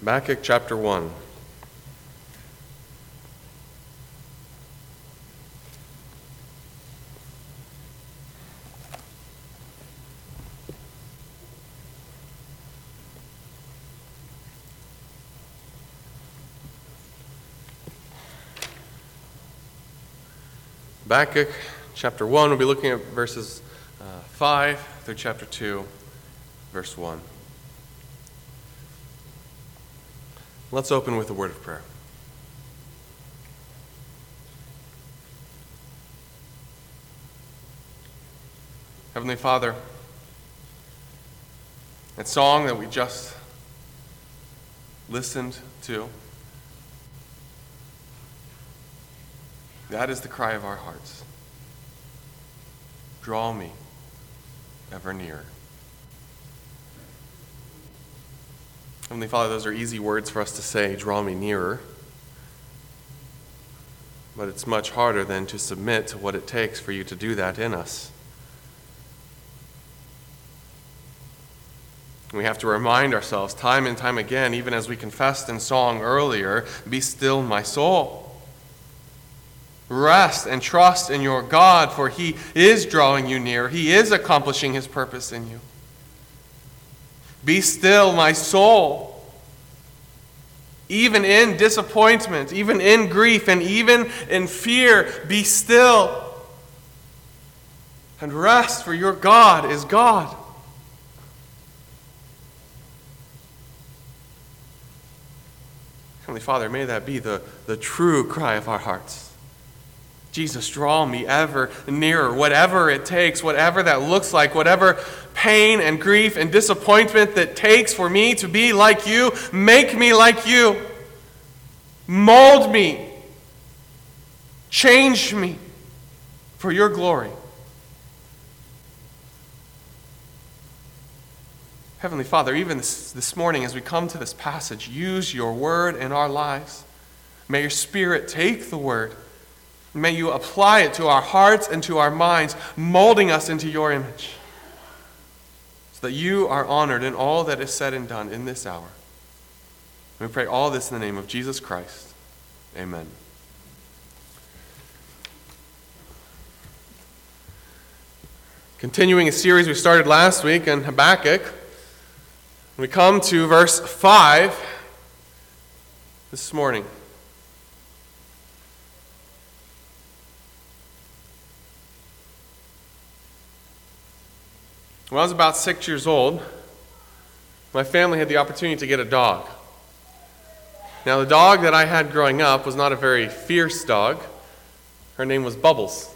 Habakkuk chapter 1. Habakkuk chapter 1, we'll be looking at verses uh, 5 through chapter 2, verse 1. Let's open with a word of prayer. Heavenly Father, that song that we just listened to, that is the cry of our hearts. Draw me ever nearer. Heavenly Father, those are easy words for us to say, draw me nearer. But it's much harder than to submit to what it takes for you to do that in us. We have to remind ourselves time and time again, even as we confessed in song earlier, be still, my soul. Rest and trust in your God, for He is drawing you near. He is accomplishing His purpose in you. Be still, my soul. Even in disappointment, even in grief, and even in fear, be still. And rest, for your God is God. Heavenly Father, may that be the, the true cry of our hearts. Jesus, draw me ever nearer, whatever it takes, whatever that looks like, whatever pain and grief and disappointment that takes for me to be like you, make me like you. Mold me. Change me for your glory. Heavenly Father, even this, this morning as we come to this passage, use your word in our lives. May your Spirit take the word May you apply it to our hearts and to our minds, molding us into your image, so that you are honored in all that is said and done in this hour. We pray all this in the name of Jesus Christ. Amen. Continuing a series we started last week in Habakkuk, we come to verse 5 this morning. When I was about six years old, my family had the opportunity to get a dog. Now, the dog that I had growing up was not a very fierce dog. Her name was Bubbles.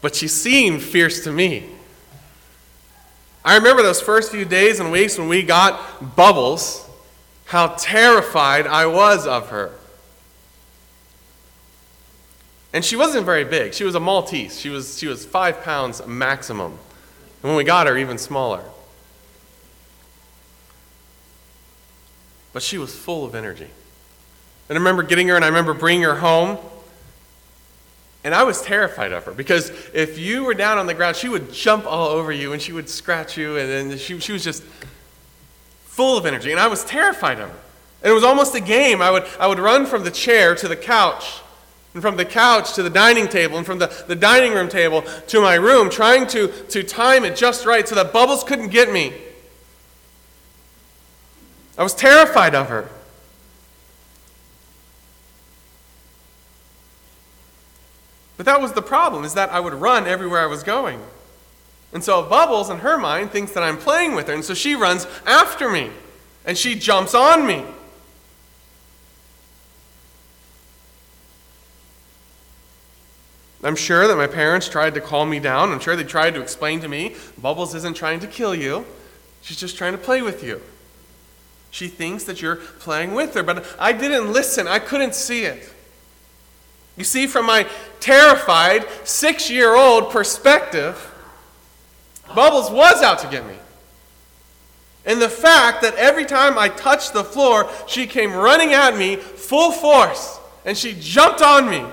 But she seemed fierce to me. I remember those first few days and weeks when we got Bubbles, how terrified I was of her. And she wasn't very big. She was a Maltese. She was, she was five pounds maximum. And when we got her, even smaller. But she was full of energy. And I remember getting her and I remember bringing her home. And I was terrified of her because if you were down on the ground, she would jump all over you and she would scratch you. And, then she, she was just full of energy. And I was terrified of her. And it was almost a game. I would, I would run from the chair to the couch and from the couch to the dining table, and from the, the dining room table to my room, trying to, to time it just right so that Bubbles couldn't get me. I was terrified of her. But that was the problem, is that I would run everywhere I was going. And so Bubbles, in her mind, thinks that I'm playing with her, and so she runs after me, and she jumps on me. I'm sure that my parents tried to calm me down. I'm sure they tried to explain to me Bubbles isn't trying to kill you, she's just trying to play with you. She thinks that you're playing with her, but I didn't listen. I couldn't see it. You see, from my terrified six year old perspective, Bubbles was out to get me. And the fact that every time I touched the floor, she came running at me full force and she jumped on me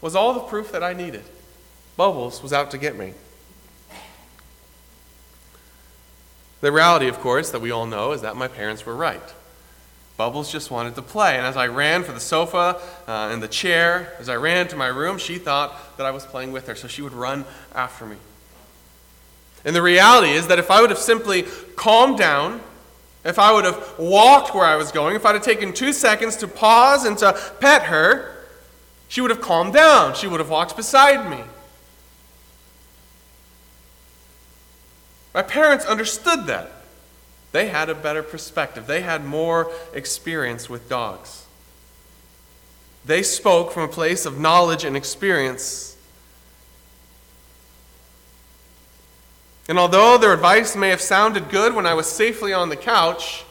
was all the proof that I needed. Bubbles was out to get me. The reality, of course, that we all know is that my parents were right. Bubbles just wanted to play, and as I ran for the sofa uh, and the chair, as I ran to my room, she thought that I was playing with her, so she would run after me. And the reality is that if I would have simply calmed down, if I would have walked where I was going, if I'd have taken two seconds to pause and to pet her, she would have calmed down. She would have walked beside me. My parents understood that. They had a better perspective, they had more experience with dogs. They spoke from a place of knowledge and experience. And although their advice may have sounded good when I was safely on the couch,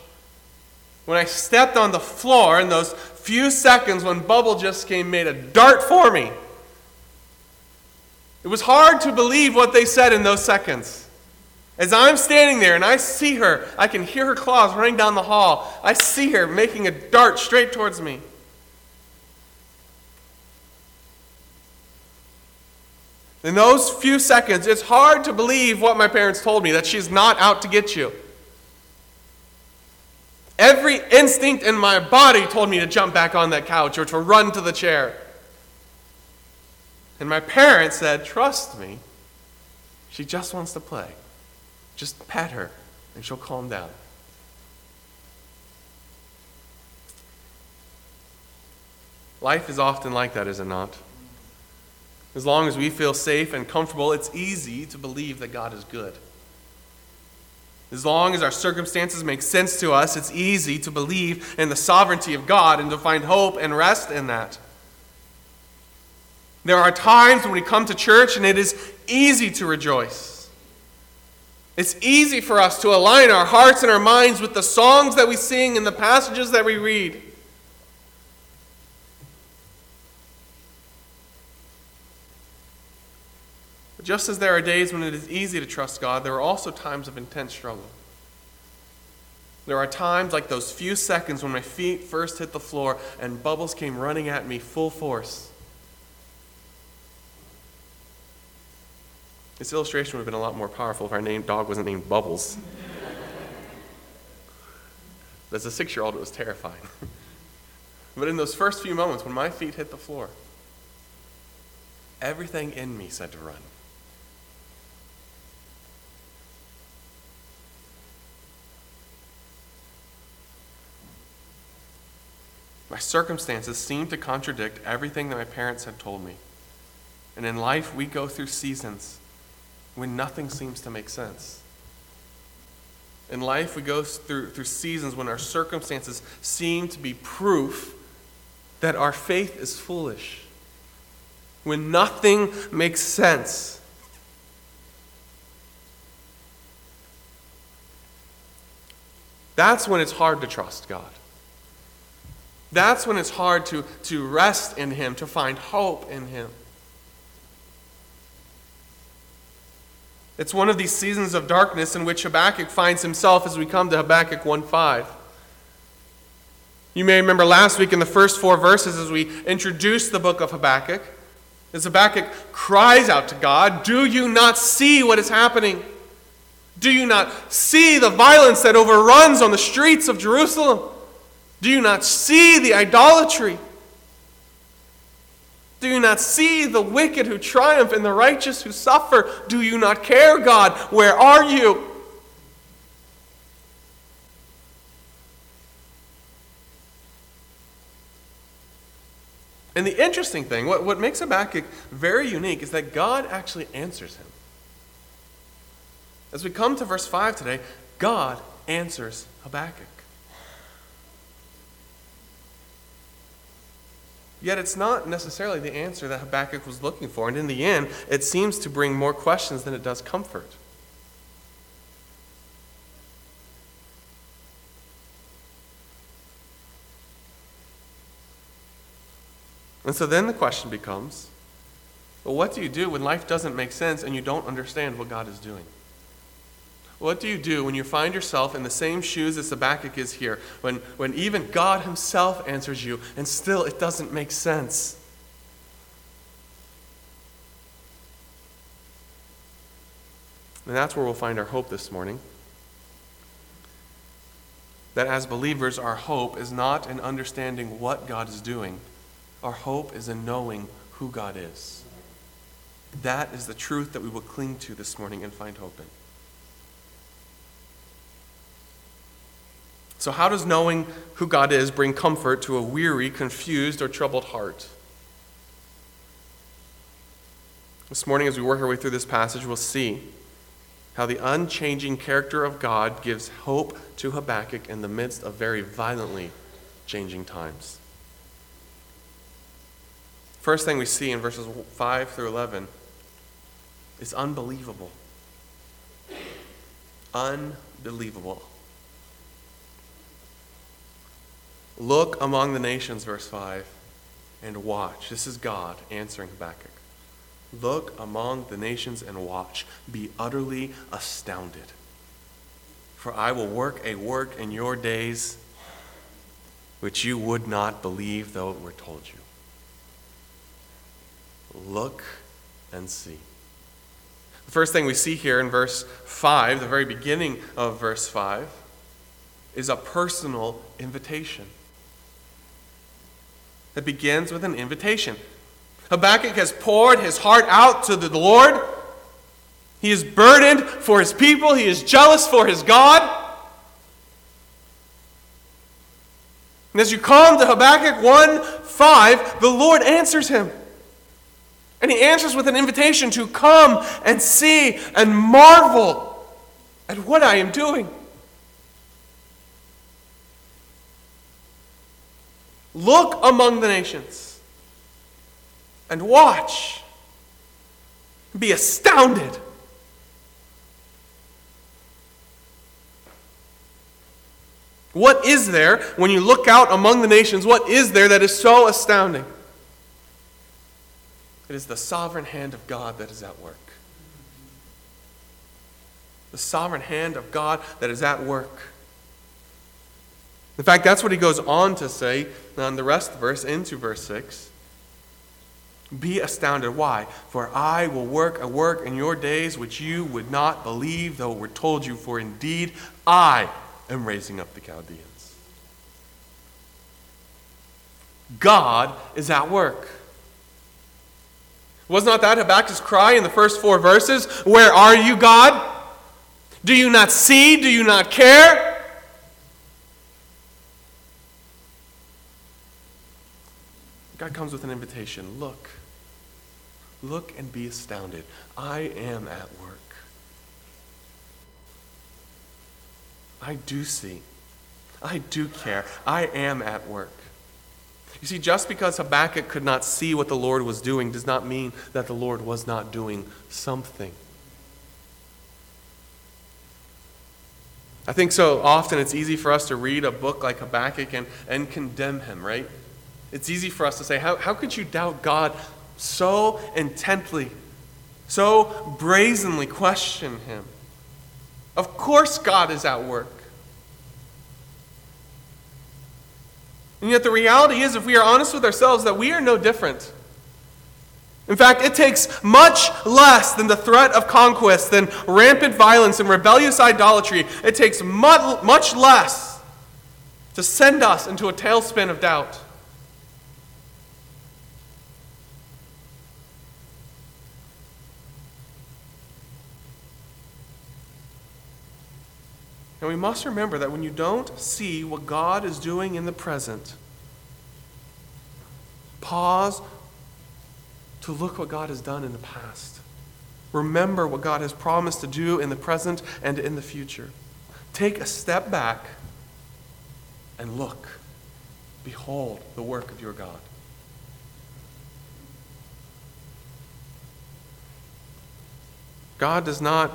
when I stepped on the floor in those few seconds when Bubble just came made a dart for me, it was hard to believe what they said in those seconds. As I'm standing there and I see her, I can hear her claws running down the hall. I see her making a dart straight towards me. In those few seconds, it's hard to believe what my parents told me that she's not out to get you. Every instinct in my body told me to jump back on that couch or to run to the chair. And my parents said, Trust me, she just wants to play. Just pat her, and she'll calm down. Life is often like that, is it not? As long as we feel safe and comfortable, it's easy to believe that God is good. As long as our circumstances make sense to us, it's easy to believe in the sovereignty of God and to find hope and rest in that. There are times when we come to church and it is easy to rejoice. It's easy for us to align our hearts and our minds with the songs that we sing and the passages that we read. But just as there are days when it is easy to trust God, there are also times of intense struggle. There are times like those few seconds when my feet first hit the floor and bubbles came running at me full force. This illustration would have been a lot more powerful if our name, dog wasn't named Bubbles. as a six year old, it was terrifying. but in those first few moments, when my feet hit the floor, everything in me said to run. My circumstances seemed to contradict everything that my parents had told me. And in life, we go through seasons when nothing seems to make sense. In life, we go through, through seasons when our circumstances seem to be proof that our faith is foolish, when nothing makes sense. That's when it's hard to trust God. That's when it's hard to, to rest in Him, to find hope in Him. It's one of these seasons of darkness in which Habakkuk finds himself as we come to Habakkuk 1:5. You may remember last week in the first four verses as we introduced the book of Habakkuk, as Habakkuk cries out to God, Do you not see what is happening? Do you not see the violence that overruns on the streets of Jerusalem? Do you not see the idolatry? Do you not see the wicked who triumph and the righteous who suffer? Do you not care, God? Where are you? And the interesting thing, what, what makes Habakkuk very unique, is that God actually answers him. As we come to verse 5 today, God answers Habakkuk. Yet it's not necessarily the answer that Habakkuk was looking for. And in the end, it seems to bring more questions than it does comfort. And so then the question becomes well, what do you do when life doesn't make sense and you don't understand what God is doing? What do you do when you find yourself in the same shoes as Habakkuk is here? When, when even God Himself answers you and still it doesn't make sense? And that's where we'll find our hope this morning. that as believers, our hope is not in understanding what God is doing, our hope is in knowing who God is. That is the truth that we will cling to this morning and find hope in. So, how does knowing who God is bring comfort to a weary, confused, or troubled heart? This morning, as we work our way through this passage, we'll see how the unchanging character of God gives hope to Habakkuk in the midst of very violently changing times. First thing we see in verses 5 through 11 is unbelievable. Unbelievable. Look among the nations, verse 5, and watch. This is God answering Habakkuk. Look among the nations and watch. Be utterly astounded. For I will work a work in your days which you would not believe though it were told you. Look and see. The first thing we see here in verse 5, the very beginning of verse 5, is a personal invitation. It begins with an invitation. Habakkuk has poured his heart out to the Lord. He is burdened for his people, he is jealous for his God. And as you come to Habakkuk 1 5, the Lord answers him. And he answers with an invitation to come and see and marvel at what I am doing. Look among the nations and watch. Be astounded. What is there when you look out among the nations? What is there that is so astounding? It is the sovereign hand of God that is at work. The sovereign hand of God that is at work. In fact, that's what he goes on to say on the rest of the verse into verse 6. Be astounded. Why? For I will work a work in your days which you would not believe, though it were told you, for indeed I am raising up the Chaldeans. God is at work. Was not that Habakkuk's cry in the first four verses? Where are you, God? Do you not see? Do you not care? God comes with an invitation. Look. Look and be astounded. I am at work. I do see. I do care. I am at work. You see, just because Habakkuk could not see what the Lord was doing does not mean that the Lord was not doing something. I think so often it's easy for us to read a book like Habakkuk and, and condemn him, right? It's easy for us to say, how, how could you doubt God so intently, so brazenly question him? Of course, God is at work. And yet, the reality is, if we are honest with ourselves, that we are no different. In fact, it takes much less than the threat of conquest, than rampant violence and rebellious idolatry. It takes much, much less to send us into a tailspin of doubt. And we must remember that when you don't see what God is doing in the present, pause to look what God has done in the past. Remember what God has promised to do in the present and in the future. Take a step back and look. Behold the work of your God. God does not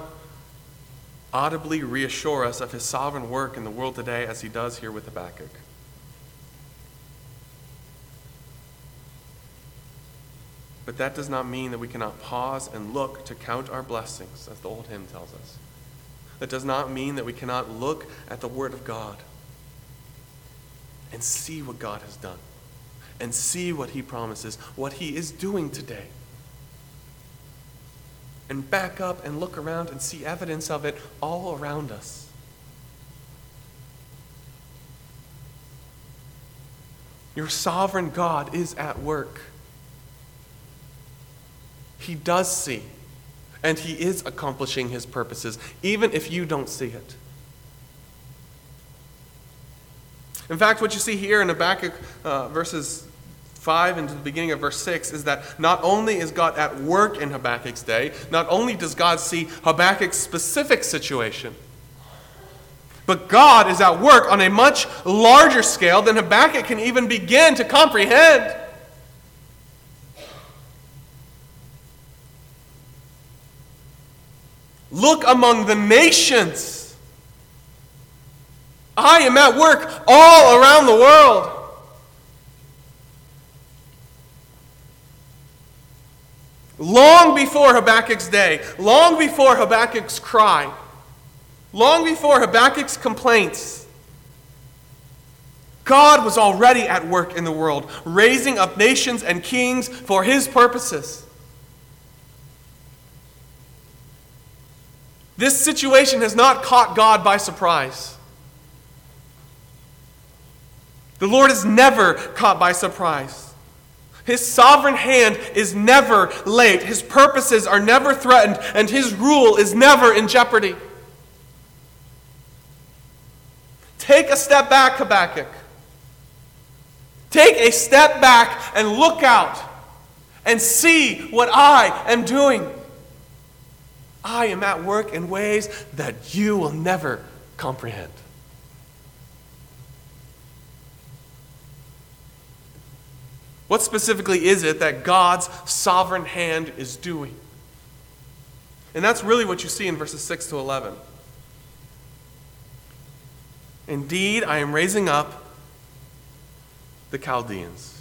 audibly reassure us of his sovereign work in the world today as he does here with Habakkuk. But that does not mean that we cannot pause and look to count our blessings, as the old hymn tells us. That does not mean that we cannot look at the Word of God and see what God has done, and see what He promises, what He is doing today and back up and look around and see evidence of it all around us. Your sovereign God is at work. He does see, and He is accomplishing His purposes, even if you don't see it. In fact, what you see here in Habakkuk uh, verses 5 into the beginning of verse 6 is that not only is God at work in Habakkuk's day, not only does God see Habakkuk's specific situation, but God is at work on a much larger scale than Habakkuk can even begin to comprehend. Look among the nations. I am at work all around the world. Long before Habakkuk's day, long before Habakkuk's cry, long before Habakkuk's complaints, God was already at work in the world, raising up nations and kings for his purposes. This situation has not caught God by surprise. The Lord is never caught by surprise. His sovereign hand is never late. His purposes are never threatened, and his rule is never in jeopardy. Take a step back, Habakkuk. Take a step back and look out and see what I am doing. I am at work in ways that you will never comprehend. What specifically is it that God's sovereign hand is doing? And that's really what you see in verses 6 to 11. Indeed, I am raising up the Chaldeans.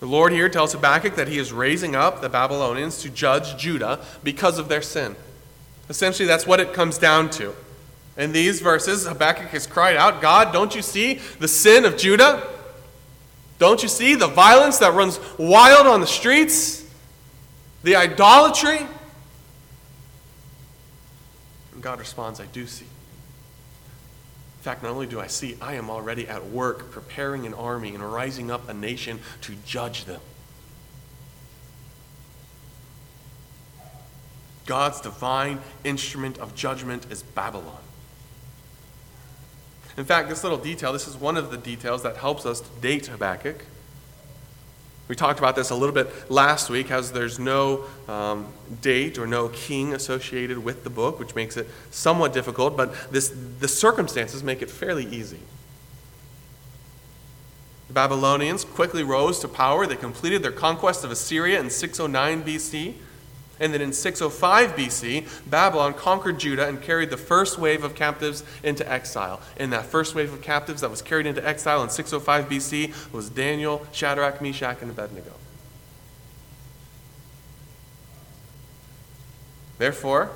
The Lord here tells Habakkuk that he is raising up the Babylonians to judge Judah because of their sin. Essentially, that's what it comes down to. In these verses, Habakkuk has cried out, God, don't you see the sin of Judah? Don't you see the violence that runs wild on the streets? The idolatry? And God responds, I do see. In fact, not only do I see, I am already at work preparing an army and rising up a nation to judge them. God's divine instrument of judgment is Babylon. In fact, this little detail, this is one of the details that helps us to date Habakkuk. We talked about this a little bit last week, as there's no um, date or no king associated with the book, which makes it somewhat difficult, but this, the circumstances make it fairly easy. The Babylonians quickly rose to power. They completed their conquest of Assyria in 609 BC. And then in 605 BC, Babylon conquered Judah and carried the first wave of captives into exile. In that first wave of captives that was carried into exile in 605 BC was Daniel, Shadrach, Meshach, and Abednego. Therefore,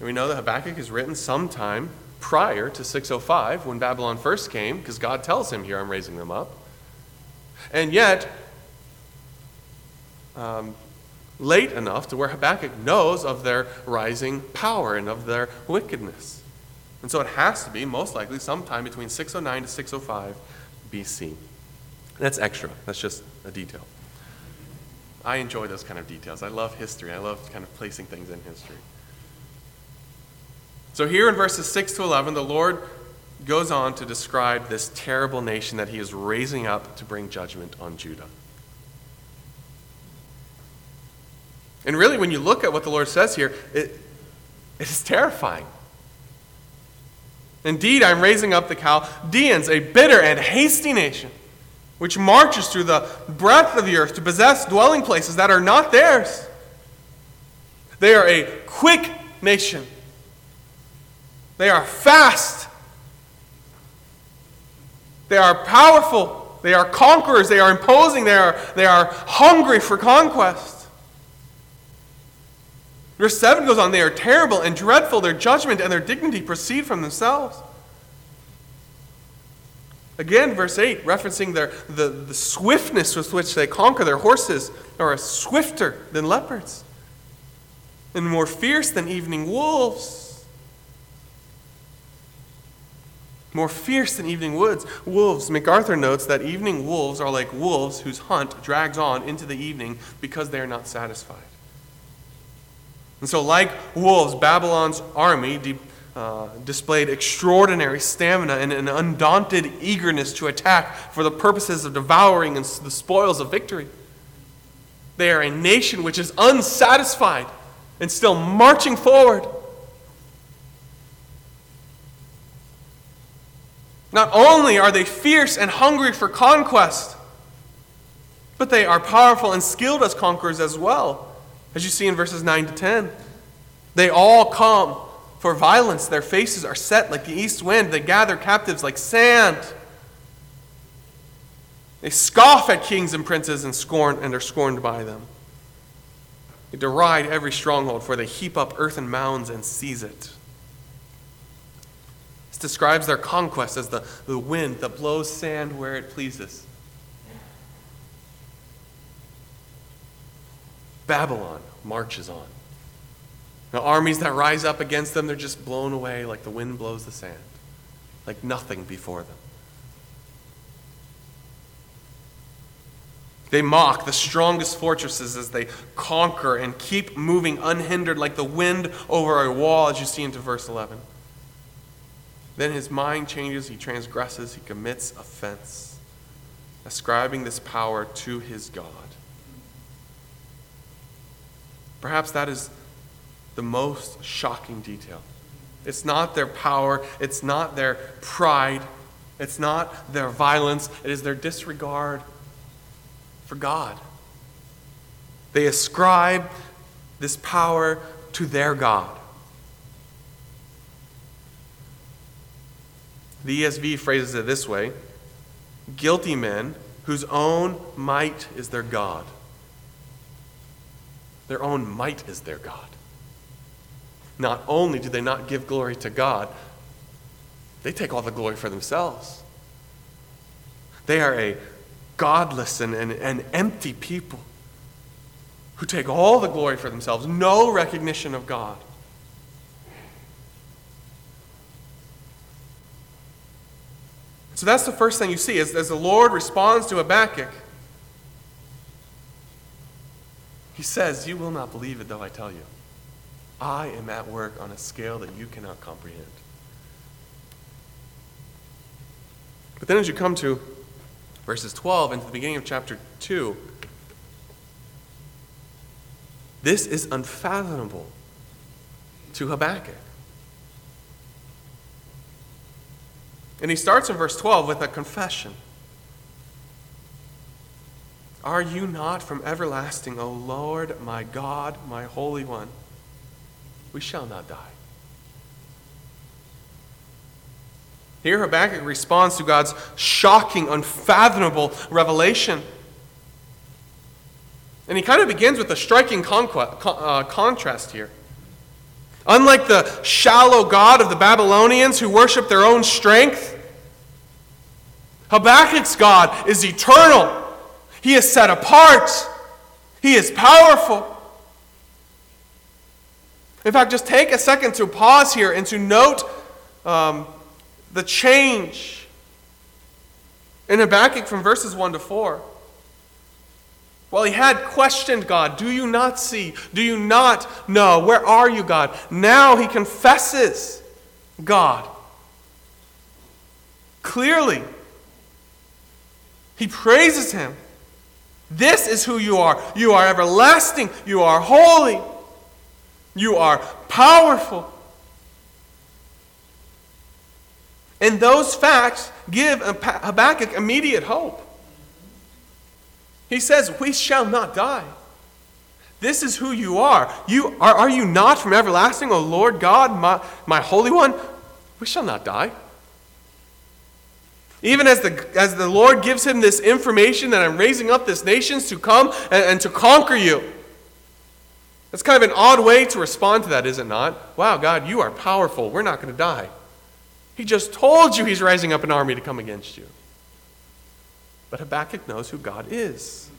we know that Habakkuk is written sometime prior to 605 when Babylon first came, because God tells him here, I'm raising them up. And yet, um, late enough to where Habakkuk knows of their rising power and of their wickedness. And so it has to be, most likely, sometime between 609 to 605 BC. That's extra. That's just a detail. I enjoy those kind of details. I love history. I love kind of placing things in history. So here in verses 6 to 11, the Lord goes on to describe this terrible nation that he is raising up to bring judgment on Judah. And really, when you look at what the Lord says here, it, it is terrifying. Indeed, I'm raising up the Chaldeans, a bitter and hasty nation, which marches through the breadth of the earth to possess dwelling places that are not theirs. They are a quick nation. They are fast. They are powerful. They are conquerors. They are imposing. They are, they are hungry for conquest. Verse 7 goes on, they are terrible and dreadful. Their judgment and their dignity proceed from themselves. Again, verse 8, referencing their, the, the swiftness with which they conquer their horses, are swifter than leopards and more fierce than evening wolves. more fierce than evening woods. Wolves, MacArthur notes that evening wolves are like wolves whose hunt drags on into the evening because they are not satisfied. And so, like wolves, Babylon's army de- uh, displayed extraordinary stamina and an undaunted eagerness to attack for the purposes of devouring the spoils of victory. They are a nation which is unsatisfied and still marching forward. Not only are they fierce and hungry for conquest, but they are powerful and skilled as conquerors as well, as you see in verses 9 to 10. They all come for violence. Their faces are set like the east wind. They gather captives like sand. They scoff at kings and princes and scorn and are scorned by them. They deride every stronghold, for they heap up earthen mounds and seize it. This describes their conquest as the, the wind that blows sand where it pleases. Babylon marches on. The armies that rise up against them, they're just blown away like the wind blows the sand, like nothing before them. They mock the strongest fortresses as they conquer and keep moving unhindered like the wind over a wall, as you see into verse 11. Then his mind changes, he transgresses, he commits offense, ascribing this power to his God. Perhaps that is the most shocking detail. It's not their power, it's not their pride, it's not their violence, it is their disregard for God. They ascribe this power to their God. The ESV phrases it this way guilty men whose own might is their God. Their own might is their God. Not only do they not give glory to God, they take all the glory for themselves. They are a godless and, and, and empty people who take all the glory for themselves, no recognition of God. So that's the first thing you see as, as the Lord responds to Habakkuk. He says, You will not believe it, though I tell you. I am at work on a scale that you cannot comprehend. But then, as you come to verses 12 and to the beginning of chapter 2, this is unfathomable to Habakkuk. And he starts in verse 12 with a confession Are you not from everlasting, O Lord, my God, my Holy One? We shall not die. Here, Habakkuk responds to God's shocking, unfathomable revelation. And he kind of begins with a striking uh, contrast here. Unlike the shallow God of the Babylonians who worship their own strength, Habakkuk's God is eternal. He is set apart. He is powerful. In fact, just take a second to pause here and to note um, the change in Habakkuk from verses 1 to 4. Well, he had questioned God, Do you not see? Do you not know? Where are you, God? Now he confesses God. Clearly, he praises him. This is who you are. You are everlasting. You are holy. You are powerful. And those facts give Habakkuk immediate hope. He says, We shall not die. This is who you are. You are, are you not from everlasting, O Lord God, my, my Holy One? We shall not die. Even as the, as the Lord gives him this information that I'm raising up this nations to come and, and to conquer you. That's kind of an odd way to respond to that, is it not? Wow, God, you are powerful. We're not going to die. He just told you he's rising up an army to come against you. But Habakkuk knows who God is.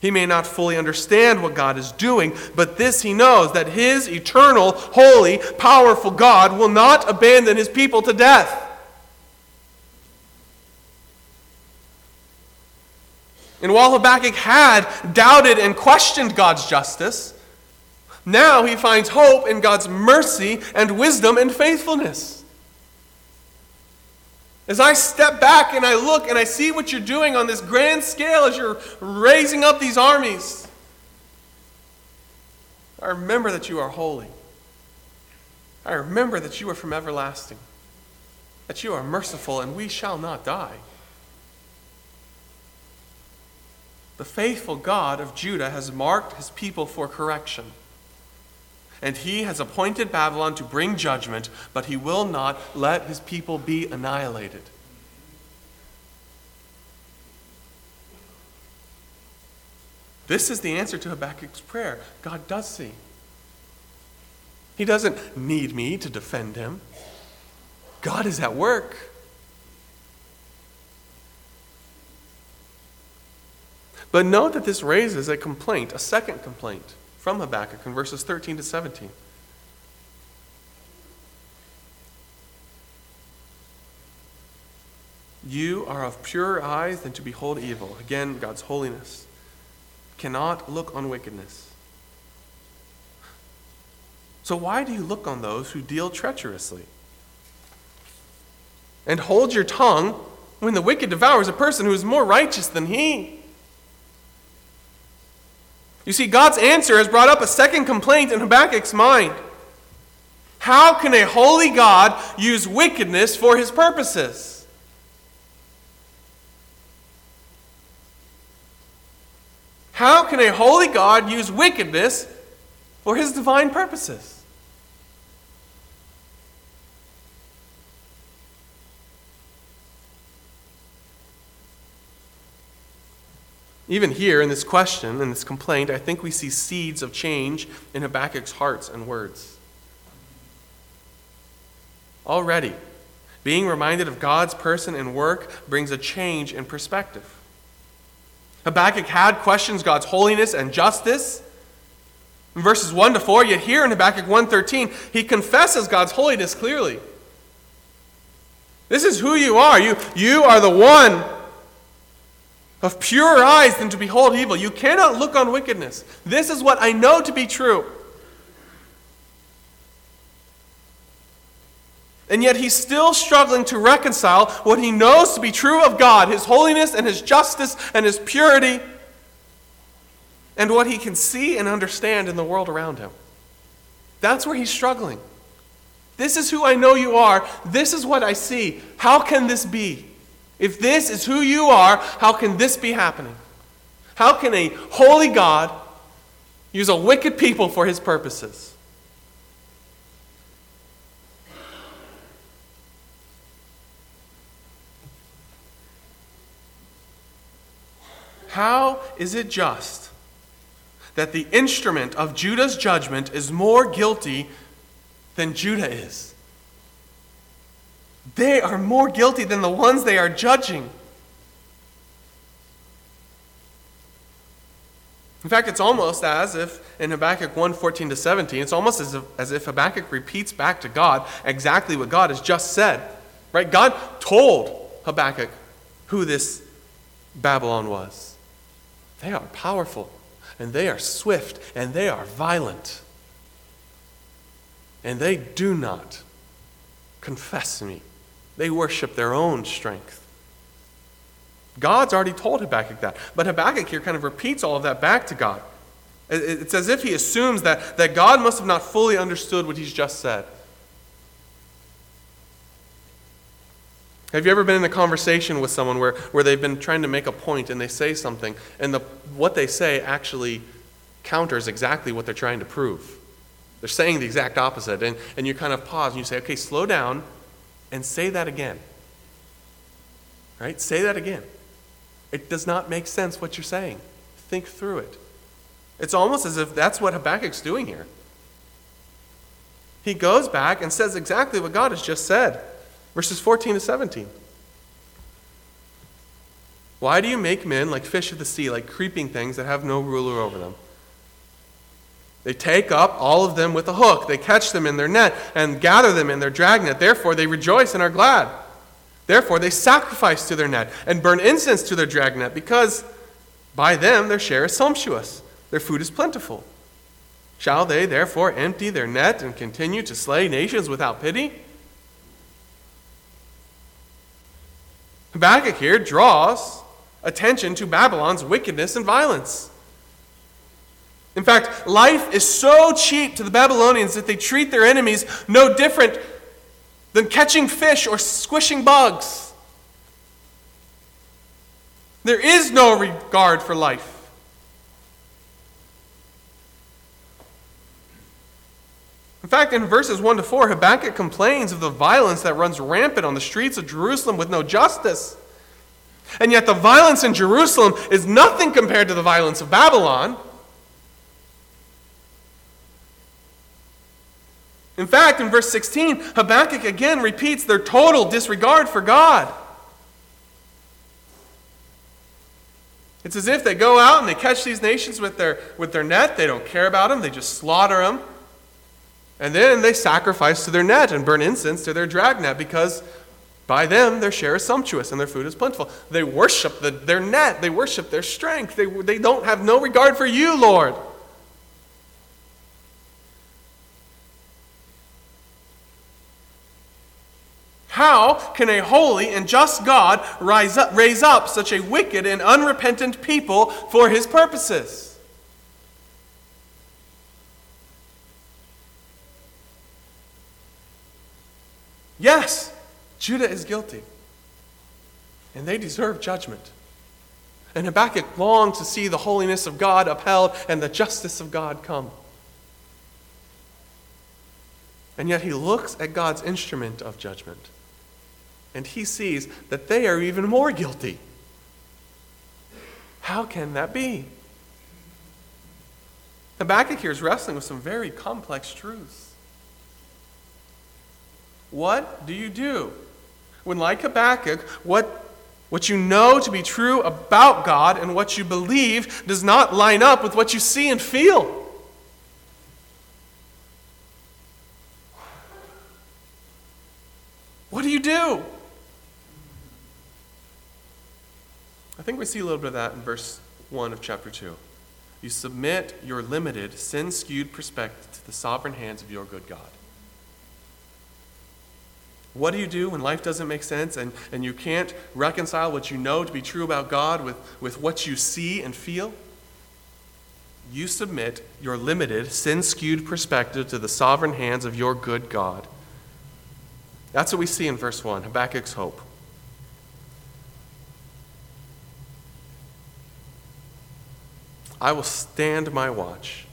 He may not fully understand what God is doing, but this he knows that his eternal, holy, powerful God will not abandon his people to death. And while Habakkuk had doubted and questioned God's justice, now he finds hope in God's mercy and wisdom and faithfulness. As I step back and I look and I see what you're doing on this grand scale as you're raising up these armies, I remember that you are holy. I remember that you are from everlasting, that you are merciful, and we shall not die. The faithful God of Judah has marked his people for correction and he has appointed Babylon to bring judgment, but he will not let his people be annihilated. This is the answer to Habakkuk's prayer. God does see. He doesn't need me to defend him. God is at work. But note that this raises a complaint, a second complaint from Habakkuk in verses 13 to 17. You are of purer eyes than to behold evil. Again, God's holiness. Cannot look on wickedness. So, why do you look on those who deal treacherously? And hold your tongue when the wicked devours a person who is more righteous than he? You see, God's answer has brought up a second complaint in Habakkuk's mind. How can a holy God use wickedness for his purposes? How can a holy God use wickedness for his divine purposes? Even here in this question and this complaint, I think we see seeds of change in Habakkuk's hearts and words. Already, being reminded of God's person and work brings a change in perspective. Habakkuk had questions God's holiness and justice. In verses 1 to 4, yet here in Habakkuk 1:13, he confesses God's holiness clearly. This is who you are. You, you are the one of purer eyes than to behold evil. You cannot look on wickedness. This is what I know to be true. And yet he's still struggling to reconcile what he knows to be true of God, his holiness and his justice and his purity, and what he can see and understand in the world around him. That's where he's struggling. This is who I know you are. This is what I see. How can this be? If this is who you are, how can this be happening? How can a holy God use a wicked people for his purposes? How is it just that the instrument of Judah's judgment is more guilty than Judah is? They are more guilty than the ones they are judging. In fact, it's almost as if in Habakkuk 1 14 to 17, it's almost as if, as if Habakkuk repeats back to God exactly what God has just said. Right? God told Habakkuk who this Babylon was. They are powerful, and they are swift, and they are violent. And they do not confess me. They worship their own strength. God's already told Habakkuk that. But Habakkuk here kind of repeats all of that back to God. It's as if he assumes that, that God must have not fully understood what he's just said. Have you ever been in a conversation with someone where, where they've been trying to make a point and they say something, and the, what they say actually counters exactly what they're trying to prove? They're saying the exact opposite, and, and you kind of pause and you say, okay, slow down and say that again. Right? Say that again. It does not make sense what you're saying. Think through it. It's almost as if that's what Habakkuk's doing here. He goes back and says exactly what God has just said. Verses 14 to 17. Why do you make men like fish of the sea, like creeping things that have no ruler over them? They take up all of them with a hook. They catch them in their net and gather them in their dragnet. Therefore, they rejoice and are glad. Therefore, they sacrifice to their net and burn incense to their dragnet, because by them their share is sumptuous, their food is plentiful. Shall they therefore empty their net and continue to slay nations without pity? Habakkuk here draws attention to Babylon's wickedness and violence. In fact, life is so cheap to the Babylonians that they treat their enemies no different than catching fish or squishing bugs. There is no regard for life. In fact, in verses 1 to 4, Habakkuk complains of the violence that runs rampant on the streets of Jerusalem with no justice. And yet, the violence in Jerusalem is nothing compared to the violence of Babylon. In fact, in verse 16, Habakkuk again repeats their total disregard for God. It's as if they go out and they catch these nations with their, with their net. They don't care about them, they just slaughter them. And then they sacrifice to their net and burn incense to their dragnet because by them their share is sumptuous and their food is plentiful. They worship the, their net, they worship their strength. They, they don't have no regard for you, Lord. How can a holy and just God rise up, raise up such a wicked and unrepentant people for his purposes? Yes, Judah is guilty, and they deserve judgment. And Habakkuk longed to see the holiness of God upheld and the justice of God come. And yet he looks at God's instrument of judgment and he sees that they are even more guilty. How can that be? Habakkuk here is wrestling with some very complex truths. What do you do when, like Habakkuk, what, what you know to be true about God and what you believe does not line up with what you see and feel? What do you do? I think we see a little bit of that in verse 1 of chapter 2. You submit your limited, sin skewed perspective to the sovereign hands of your good God. What do you do when life doesn't make sense and, and you can't reconcile what you know to be true about God with, with what you see and feel? You submit your limited, sin skewed perspective to the sovereign hands of your good God. That's what we see in verse 1, Habakkuk's hope. I will stand my watch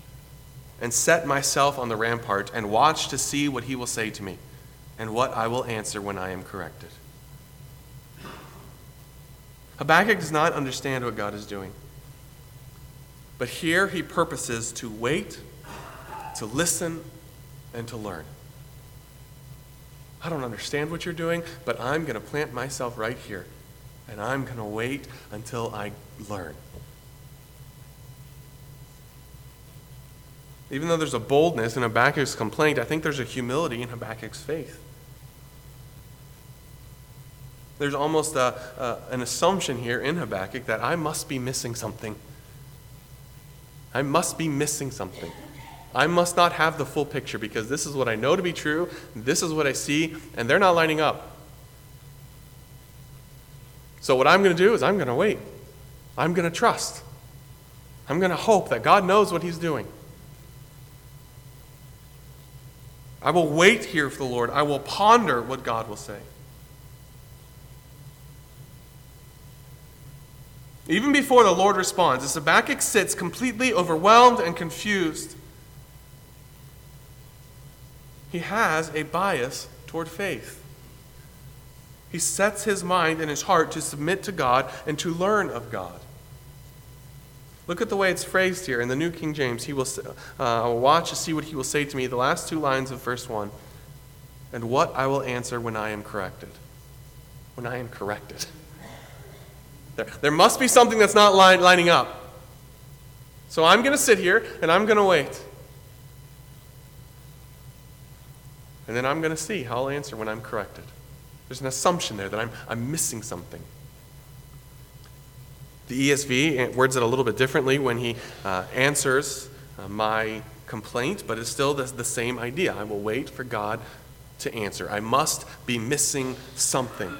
and set myself on the rampart and watch to see what he will say to me and what I will answer when I am corrected. Habakkuk does not understand what God is doing. But here he purposes to wait, to listen, and to learn. I don't understand what you're doing, but I'm going to plant myself right here. And I'm going to wait until I learn. Even though there's a boldness in Habakkuk's complaint, I think there's a humility in Habakkuk's faith. There's almost a, a, an assumption here in Habakkuk that I must be missing something. I must be missing something. I must not have the full picture because this is what I know to be true, this is what I see, and they're not lining up. So, what I'm going to do is I'm going to wait. I'm going to trust. I'm going to hope that God knows what He's doing. I will wait here for the Lord. I will ponder what God will say. Even before the Lord responds, as Habakkuk sits completely overwhelmed and confused, he has a bias toward faith. He sets his mind and his heart to submit to God and to learn of God. Look at the way it's phrased here in the New King James. He will uh, watch to see what he will say to me. The last two lines of verse 1. And what I will answer when I am corrected. When I am corrected. There, there must be something that's not line, lining up. So I'm going to sit here and I'm going to wait. And then I'm going to see how I'll answer when I'm corrected. There's an assumption there that I'm, I'm missing something. The ESV words it a little bit differently when he uh, answers uh, my complaint, but it's still the, the same idea. I will wait for God to answer. I must be missing something.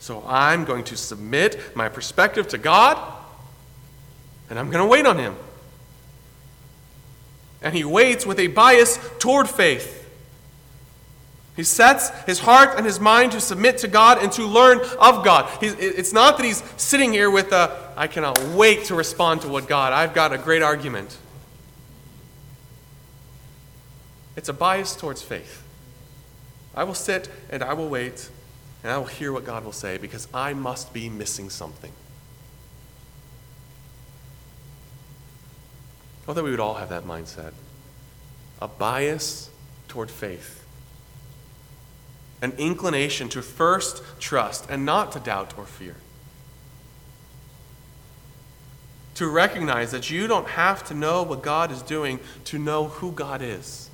So I'm going to submit my perspective to God, and I'm going to wait on Him. And He waits with a bias toward faith. He sets his heart and his mind to submit to God and to learn of God. He's, it's not that he's sitting here with a, I cannot wait to respond to what God, I've got a great argument. It's a bias towards faith. I will sit and I will wait and I will hear what God will say because I must be missing something. Oh, that we would all have that mindset a bias toward faith, an inclination to first trust and not to doubt or fear. To recognize that you don't have to know what God is doing to know who God is.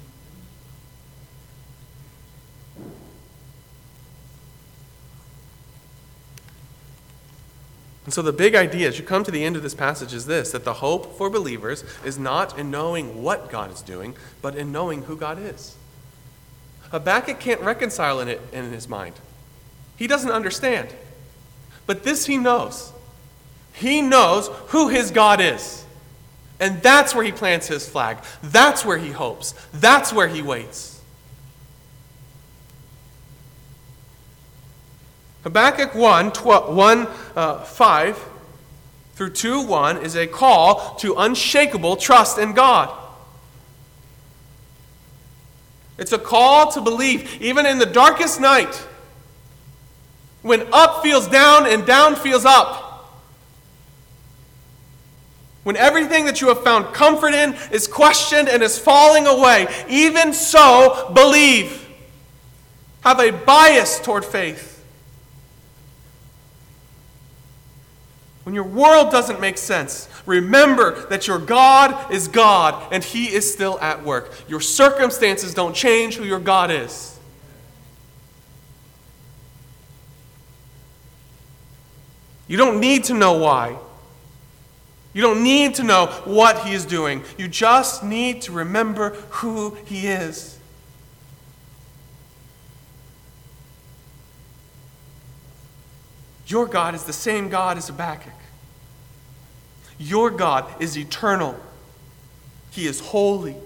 And so, the big idea as you come to the end of this passage is this that the hope for believers is not in knowing what God is doing, but in knowing who God is. Habakkuk can't reconcile in it in his mind. He doesn't understand. But this he knows. He knows who his God is. And that's where he plants his flag. That's where he hopes. That's where he waits. Habakkuk 1, 12, 1 uh, 5 through 2 1 is a call to unshakable trust in God. It's a call to believe, even in the darkest night, when up feels down and down feels up. When everything that you have found comfort in is questioned and is falling away, even so, believe. Have a bias toward faith. When your world doesn't make sense, remember that your God is God and He is still at work. Your circumstances don't change who your God is. You don't need to know why. You don't need to know what He is doing. You just need to remember who He is. Your God is the same God as Habakkuk. Your God is eternal. He is holy.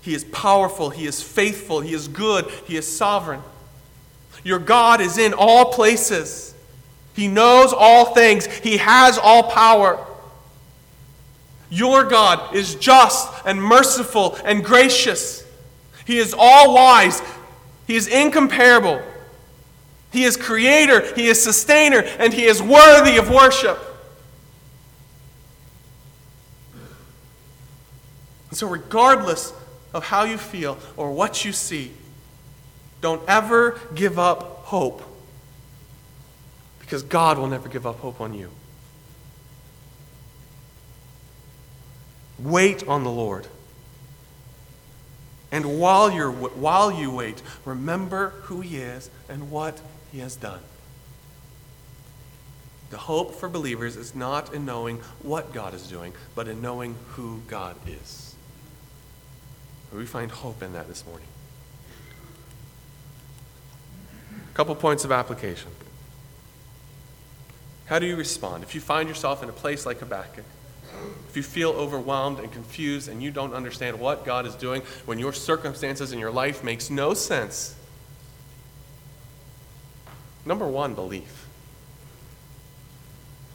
He is powerful. He is faithful. He is good. He is sovereign. Your God is in all places. He knows all things. He has all power. Your God is just and merciful and gracious. He is all wise. He is incomparable. He is creator, He is sustainer, and He is worthy of worship. And so, regardless of how you feel or what you see, don't ever give up hope. Because God will never give up hope on you. Wait on the Lord. And while, you're, while you wait, remember who He is and what he has done. The hope for believers is not in knowing what God is doing, but in knowing who God is. We find hope in that this morning. A couple points of application. How do you respond? If you find yourself in a place like Habakkuk, if you feel overwhelmed and confused and you don't understand what God is doing when your circumstances in your life makes no sense, Number one, belief.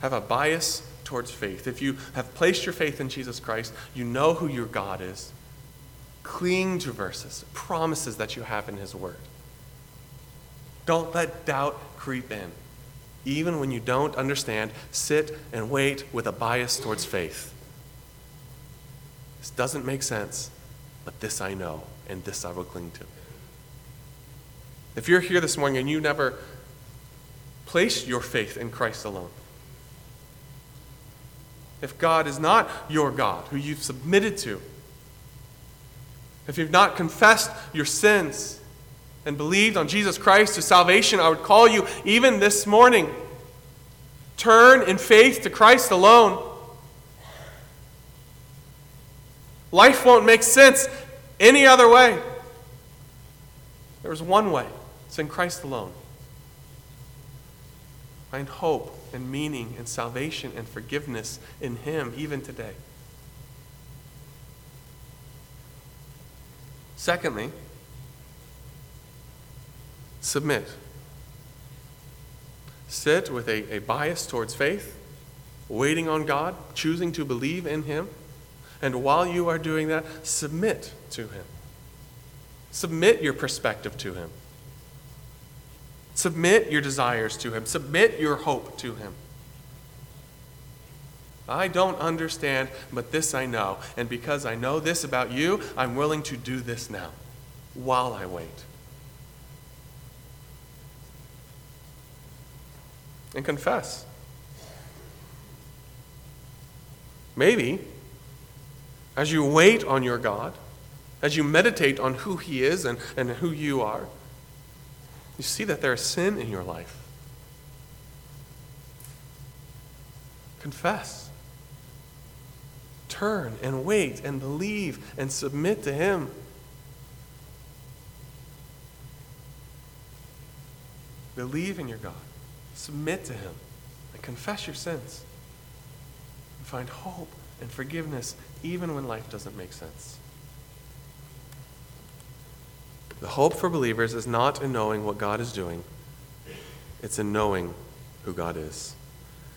Have a bias towards faith. If you have placed your faith in Jesus Christ, you know who your God is. Cling to verses, promises that you have in His Word. Don't let doubt creep in. Even when you don't understand, sit and wait with a bias towards faith. This doesn't make sense, but this I know, and this I will cling to. If you're here this morning and you never Place your faith in Christ alone. if God is not your God, who you've submitted to, if you've not confessed your sins and believed on Jesus Christ to salvation, I would call you even this morning. Turn in faith to Christ alone. Life won't make sense any other way. There's one way it's in Christ alone. Find hope and meaning and salvation and forgiveness in Him even today. Secondly, submit. Sit with a, a bias towards faith, waiting on God, choosing to believe in Him. And while you are doing that, submit to Him. Submit your perspective to Him. Submit your desires to Him. Submit your hope to Him. I don't understand, but this I know. And because I know this about you, I'm willing to do this now while I wait. And confess. Maybe, as you wait on your God, as you meditate on who He is and, and who you are, you see that there is sin in your life. Confess. Turn and wait and believe and submit to Him. Believe in your God. Submit to Him and confess your sins. And find hope and forgiveness even when life doesn't make sense. The hope for believers is not in knowing what God is doing, it's in knowing who God is.